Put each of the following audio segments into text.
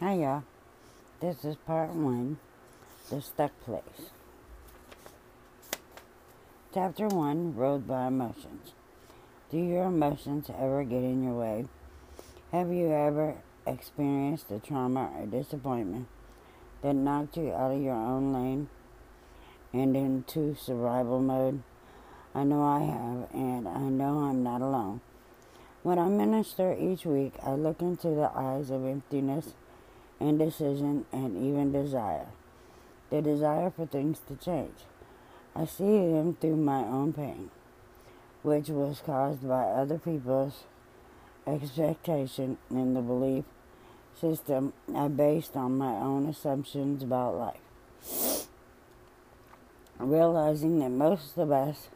Hi, y'all. This is part one The Stuck Place. Chapter one Ruled by Emotions. Do your emotions ever get in your way? Have you ever experienced a trauma or disappointment that knocked you out of your own lane and into survival mode? I know I have, and I know I'm not alone. When I minister each week, I look into the eyes of emptiness indecision, and even desire. The desire for things to change. I see them through my own pain, which was caused by other people's expectation and the belief system I based on my own assumptions about life. Realizing that most of us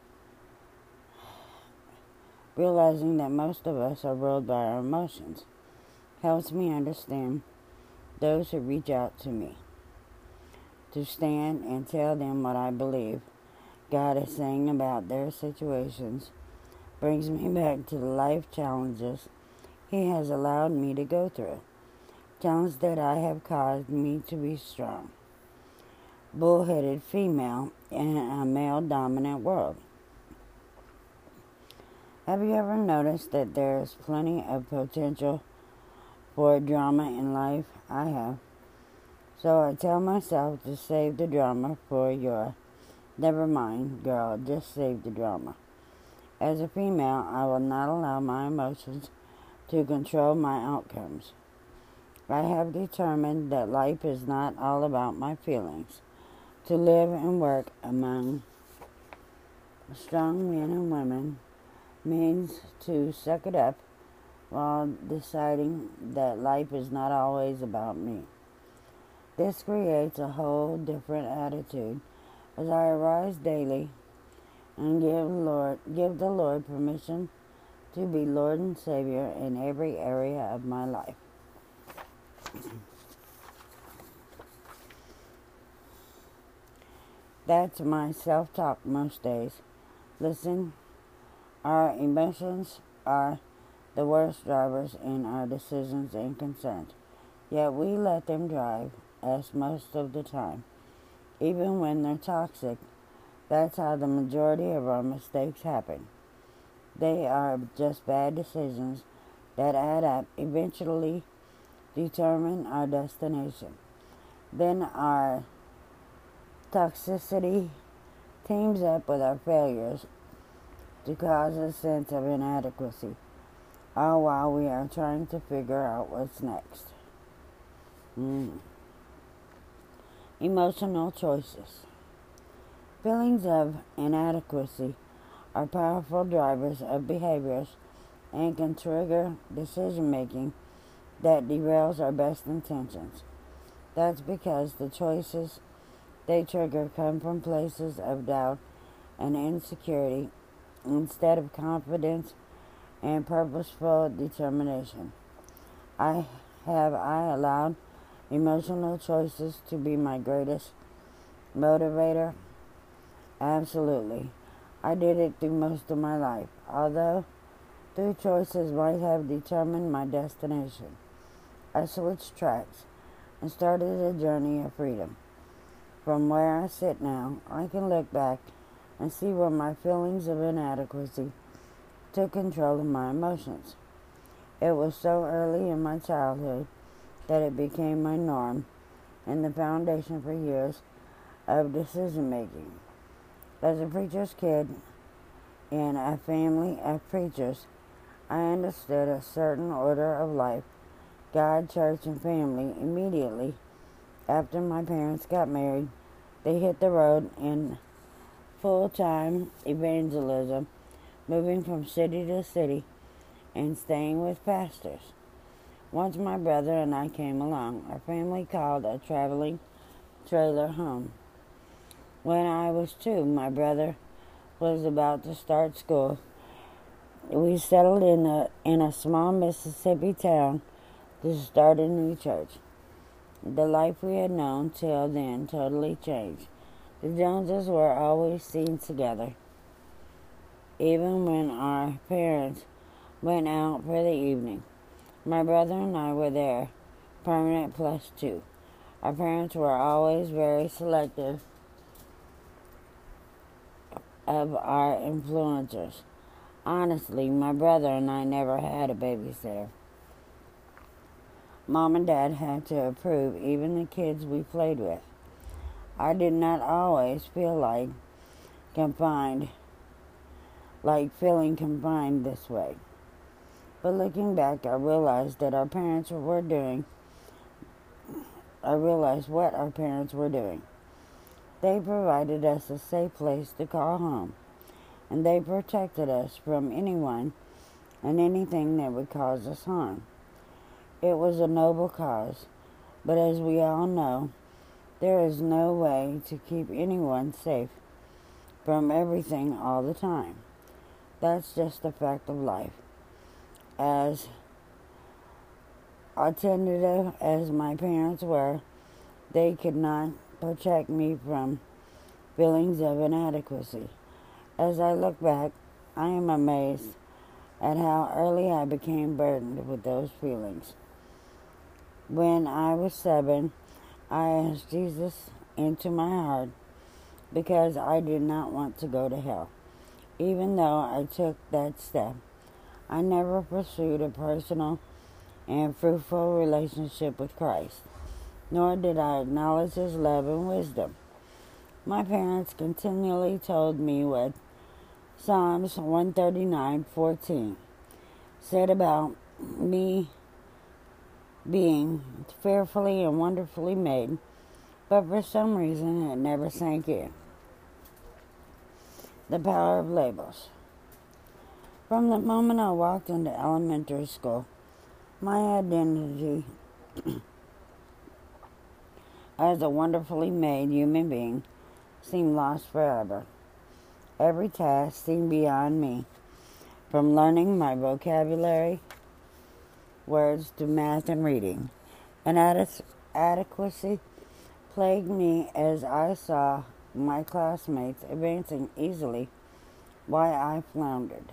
realizing that most of us are ruled by our emotions helps me understand those who reach out to me to stand and tell them what I believe God is saying about their situations brings me back to the life challenges He has allowed me to go through. Challenges that I have caused me to be strong. Bullheaded female in a male dominant world. Have you ever noticed that there's plenty of potential for drama in life? I have. So I tell myself to save the drama for your. Never mind, girl, just save the drama. As a female, I will not allow my emotions to control my outcomes. I have determined that life is not all about my feelings. To live and work among strong men and women means to suck it up while deciding that life is not always about me. This creates a whole different attitude as I arise daily and give Lord give the Lord permission to be Lord and Savior in every area of my life. That's my self talk most days. Listen, our emotions are the worst drivers in our decisions and concerns. Yet we let them drive us most of the time. Even when they're toxic, that's how the majority of our mistakes happen. They are just bad decisions that add up, eventually determine our destination. Then our toxicity teams up with our failures to cause a sense of inadequacy all while we are trying to figure out what's next. Mm. Emotional choices. Feelings of inadequacy are powerful drivers of behaviors and can trigger decision making that derails our best intentions. That's because the choices they trigger come from places of doubt and insecurity instead of confidence and purposeful determination. I have I allowed emotional choices to be my greatest motivator? Absolutely. I did it through most of my life, although two choices might have determined my destination. I switched tracks and started a journey of freedom. From where I sit now, I can look back and see where my feelings of inadequacy took control of my emotions. It was so early in my childhood that it became my norm and the foundation for years of decision making. As a preacher's kid in a family of preachers, I understood a certain order of life God, church, and family immediately after my parents got married. They hit the road in full time evangelism moving from city to city and staying with pastors. Once my brother and I came along, our family called a traveling trailer home. When I was two, my brother was about to start school. We settled in a in a small Mississippi town to start a new church. The life we had known till then totally changed. The Joneses were always seen together even when our parents went out for the evening. My brother and I were there permanent plus two. Our parents were always very selective of our influencers. Honestly, my brother and I never had a babysitter. Mom and Dad had to approve even the kids we played with. I did not always feel like confined, like feeling confined this way. But looking back, I realized that our parents were doing, I realized what our parents were doing. They provided us a safe place to call home, and they protected us from anyone and anything that would cause us harm. It was a noble cause, but as we all know, there is no way to keep anyone safe from everything all the time. That's just a fact of life. As attentive as my parents were, they could not protect me from feelings of inadequacy. As I look back, I am amazed at how early I became burdened with those feelings. When I was seven, I asked Jesus into my heart because I did not want to go to hell. Even though I took that step, I never pursued a personal and fruitful relationship with Christ, nor did I acknowledge His love and wisdom. My parents continually told me what Psalms 139:14 said about me being fearfully and wonderfully made, but for some reason it never sank in. The power of labels. From the moment I walked into elementary school, my identity as a wonderfully made human being seemed lost forever. Every task seemed beyond me, from learning my vocabulary words to math and reading. Inadequacy plagued me as I saw my classmates advancing easily while I floundered.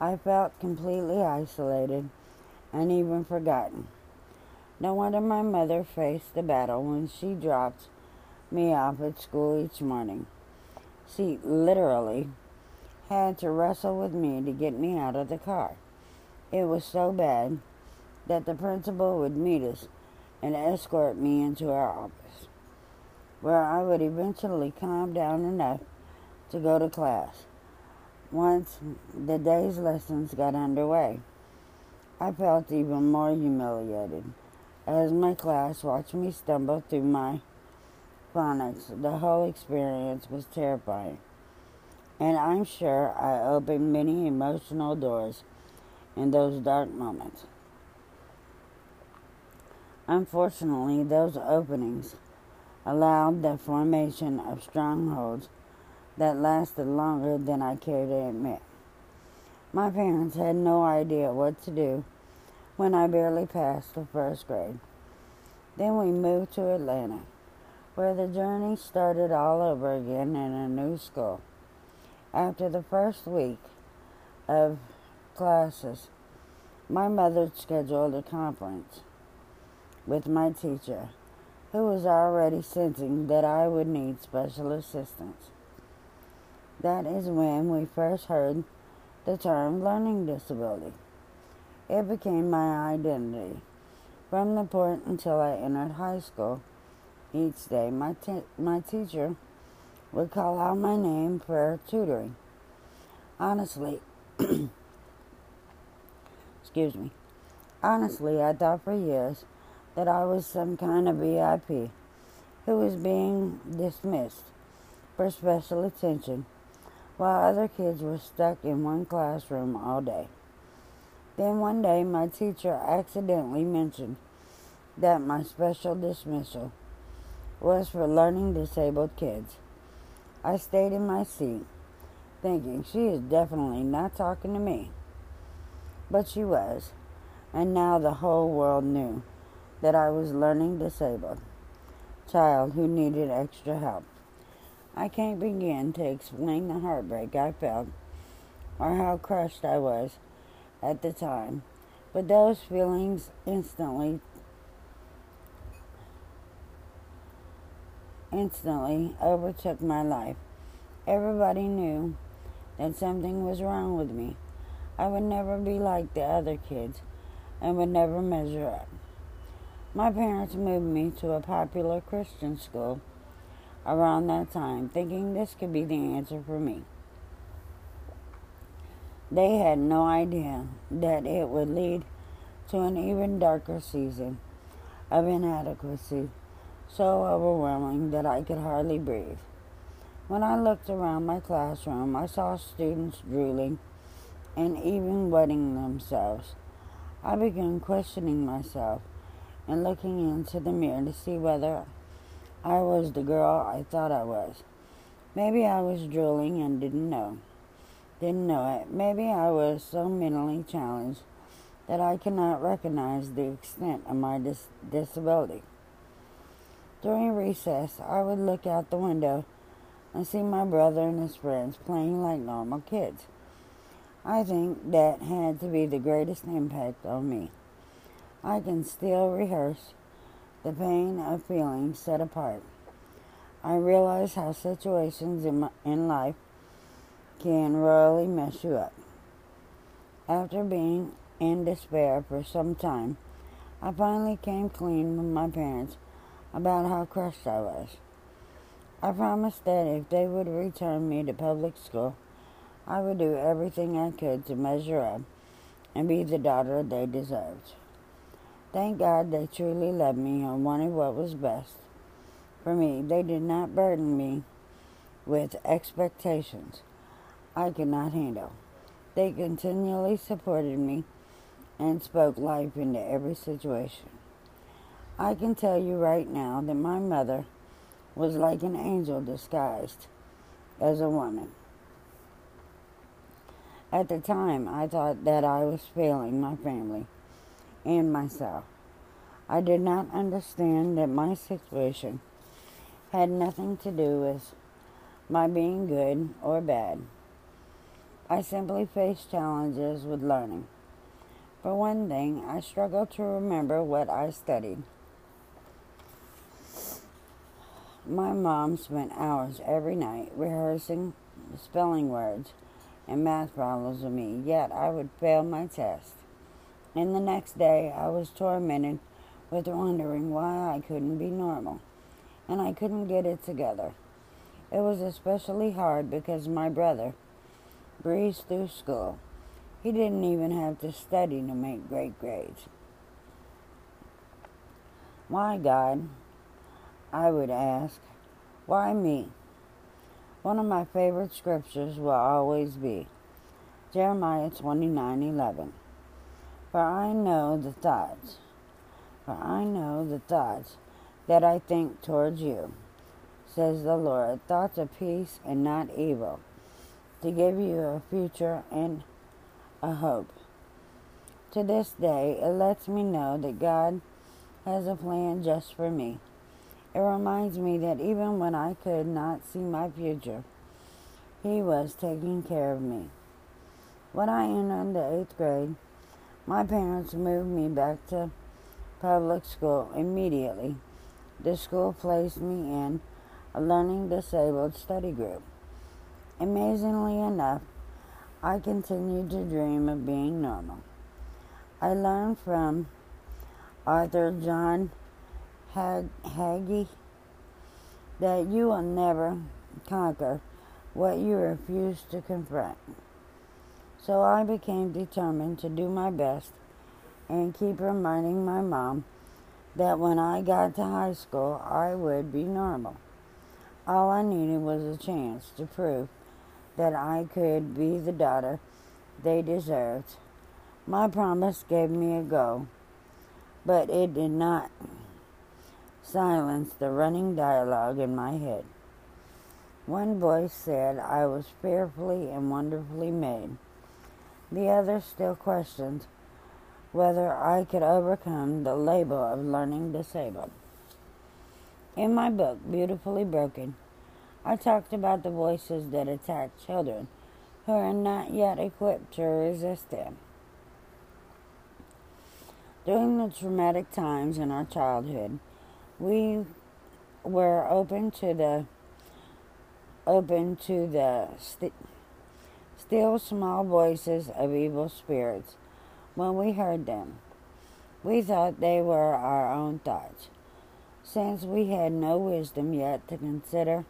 I felt completely isolated and even forgotten. No wonder my mother faced the battle when she dropped me off at school each morning. She literally had to wrestle with me to get me out of the car. It was so bad that the principal would meet us and escort me into our office, where I would eventually calm down enough to go to class. Once the day's lessons got underway, I felt even more humiliated as my class watched me stumble through my phonics. The whole experience was terrifying, and I'm sure I opened many emotional doors in those dark moments. Unfortunately, those openings allowed the formation of strongholds that lasted longer than I care to admit. My parents had no idea what to do when I barely passed the first grade. Then we moved to Atlanta, where the journey started all over again in a new school. After the first week of classes, my mother scheduled a conference with my teacher, who was already sensing that I would need special assistance. That is when we first heard the term learning disability. It became my identity. From the point until I entered high school, each day my, my teacher would call out my name for tutoring. Honestly, excuse me. Honestly, I thought for years that I was some kind of VIP who was being dismissed for special attention while other kids were stuck in one classroom all day. Then one day, my teacher accidentally mentioned that my special dismissal was for learning disabled kids. I stayed in my seat, thinking she is definitely not talking to me. But she was, and now the whole world knew that I was learning disabled child who needed extra help. I can't begin to explain the heartbreak I felt or how crushed I was at the time, but those feelings instantly instantly overtook my life. Everybody knew that something was wrong with me. I would never be like the other kids and would never measure up. My parents moved me to a popular Christian school around that time, thinking this could be the answer for me. They had no idea that it would lead to an even darker season of inadequacy, so overwhelming that I could hardly breathe. When I looked around my classroom, I saw students drooling and even wetting themselves. I began questioning myself and looking into the mirror to see whether I was the girl I thought I was. Maybe I was drooling and didn't know. Didn't know it. Maybe I was so mentally challenged that I cannot recognize the extent of my dis- disability. During recess, I would look out the window and see my brother and his friends playing like normal kids. I think that had to be the greatest impact on me. I can still rehearse the pain of feeling set apart. I realize how situations in, my, in life can really mess you up. After being in despair for some time, I finally came clean with my parents about how crushed I was. I promised that if they would return me to public school, I would do everything I could to measure up and be the daughter they deserved. Thank God they truly loved me and wanted what was best for me. They did not burden me with expectations I could not handle. They continually supported me and spoke life into every situation. I can tell you right now that my mother was like an angel disguised as a woman. At the time, I thought that I was failing my family and myself. I did not understand that my situation had nothing to do with my being good or bad. I simply faced challenges with learning. For one thing, I struggled to remember what I studied. My mom spent hours every night rehearsing spelling words and math problems with me, yet I would fail my test. And the next day, I was tormented with wondering why I couldn't be normal, and I couldn't get it together. It was especially hard because my brother breezed through school. He didn't even have to study to make great grades. Why, God? I would ask, why me? One of my favorite scriptures will always be Jeremiah 29:11. For I know the thoughts, for I know the thoughts that I think towards you, says the Lord, thoughts of peace and not evil, to give you a future and a hope. To this day, it lets me know that God has a plan just for me. It reminds me that even when I could not see my future, He was taking care of me. When I entered the eighth grade, my parents moved me back to public school immediately. The school placed me in a learning disabled study group. Amazingly enough, I continued to dream of being normal. I learned from Arthur John Hagee that you will never conquer what you refuse to confront. So I became determined to do my best and keep reminding my mom that when I got to high school, I would be normal. All I needed was a chance to prove that I could be the daughter they deserved. My promise gave me a go, but it did not silence the running dialogue in my head. One voice said I was fearfully and wonderfully made. The other still questioned whether I could overcome the label of learning disabled. In my book, Beautifully Broken, I talked about the voices that attack children who are not yet equipped to resist them. During the traumatic times in our childhood, we were open to the open to the st- still small voices of evil spirits when we heard them. We thought they were our own thoughts. Since we had no wisdom yet to consider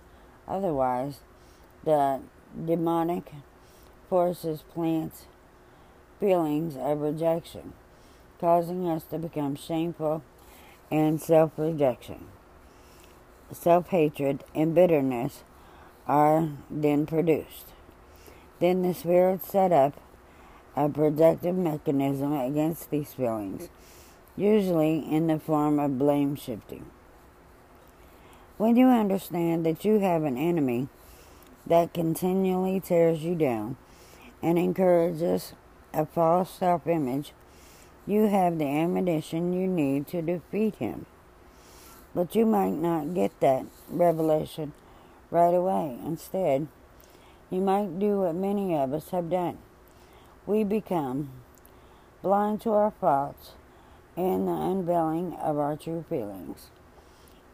otherwise, the demonic forces plants feelings of rejection, causing us to become shameful and self rejection. Self hatred and bitterness are then produced. Then the Spirit set up a protective mechanism against these feelings, usually in the form of blame shifting. When you understand that you have an enemy that continually tears you down and encourages a false self image, you have the ammunition you need to defeat him. But you might not get that revelation right away. Instead, you might do what many of us have done. We become blind to our faults and the unveiling of our true feelings,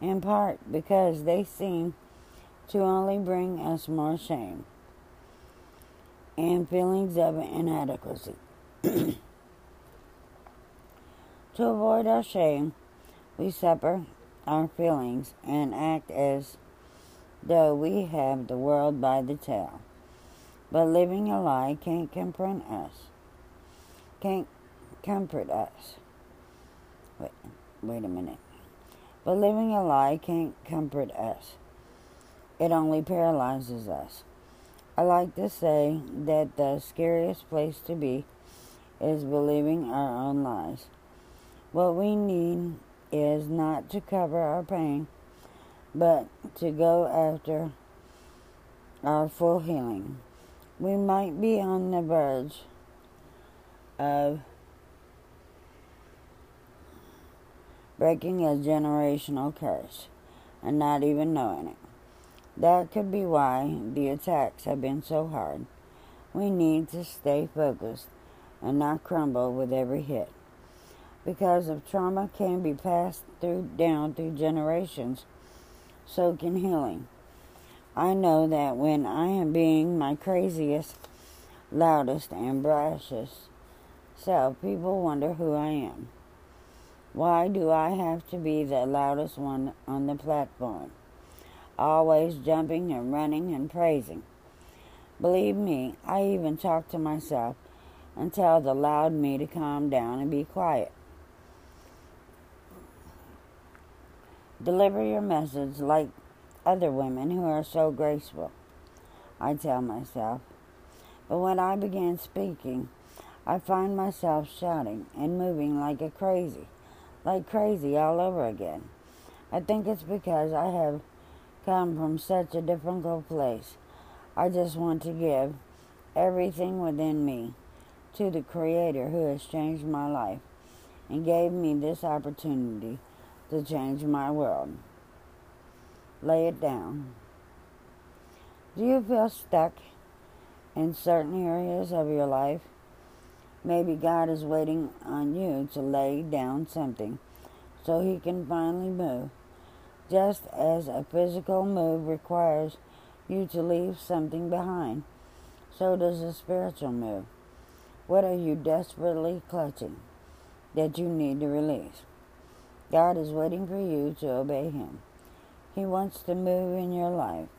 in part because they seem to only bring us more shame and feelings of inadequacy. to avoid our shame, we suffer our feelings and act as though we have the world by the tail. But living a lie can't confront us, can't comfort us. Wait, wait a minute. But living a lie can't comfort us. It only paralyzes us. I like to say that the scariest place to be is believing our own lies. What we need is not to cover our pain, but to go after our full healing. We might be on the verge of breaking a generational curse and not even knowing it. That could be why the attacks have been so hard. We need to stay focused and not crumble with every hit. Because if trauma can be passed through down through generations, so can healing. I know that when I am being my craziest, loudest, and brashest self, people wonder who I am. Why do I have to be the loudest one on the platform? always jumping and running and praising. Believe me, I even talk to myself and tell the loud me to calm down and be quiet. Deliver your message like other women who are so graceful, I tell myself. But when I begin speaking, I find myself shouting and moving like a crazy, like crazy all over again. I think it's because I have come from such a difficult place. I just want to give everything within me to the Creator who has changed my life and gave me this opportunity to change my world. Lay it down. Do you feel stuck in certain areas of your life? Maybe God is waiting on you to lay down something so He can finally move. Just as a physical move requires you to leave something behind, so does a spiritual move. What are you desperately clutching that you need to release? God is waiting for you to obey Him. He wants to move in your life.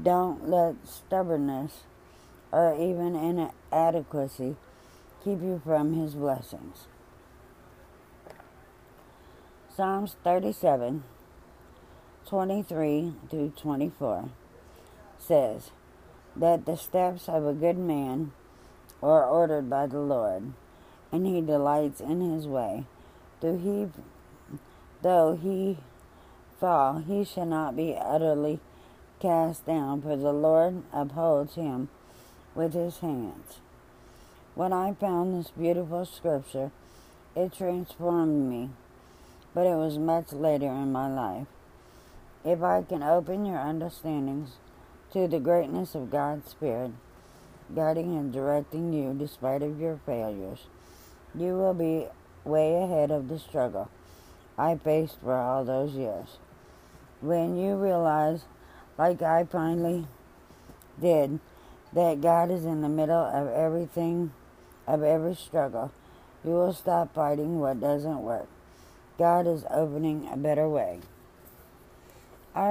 Don't let stubbornness or even inadequacy keep you from His blessings. Psalms 37 23 through 24 says that the steps of a good man are ordered by the Lord, and he delights in his way. Though he, though he fall, he shall not be utterly cast down, for the Lord upholds him with his hands. When I found this beautiful scripture, it transformed me, but it was much later in my life. If I can open your understandings to the greatness of God's Spirit, guiding and directing you despite of your failures, you will be way ahead of the struggle I faced for all those years. When you realize, like I finally did, that God is in the middle of everything, of every struggle, you will stop fighting what doesn't work. God is opening a better way. I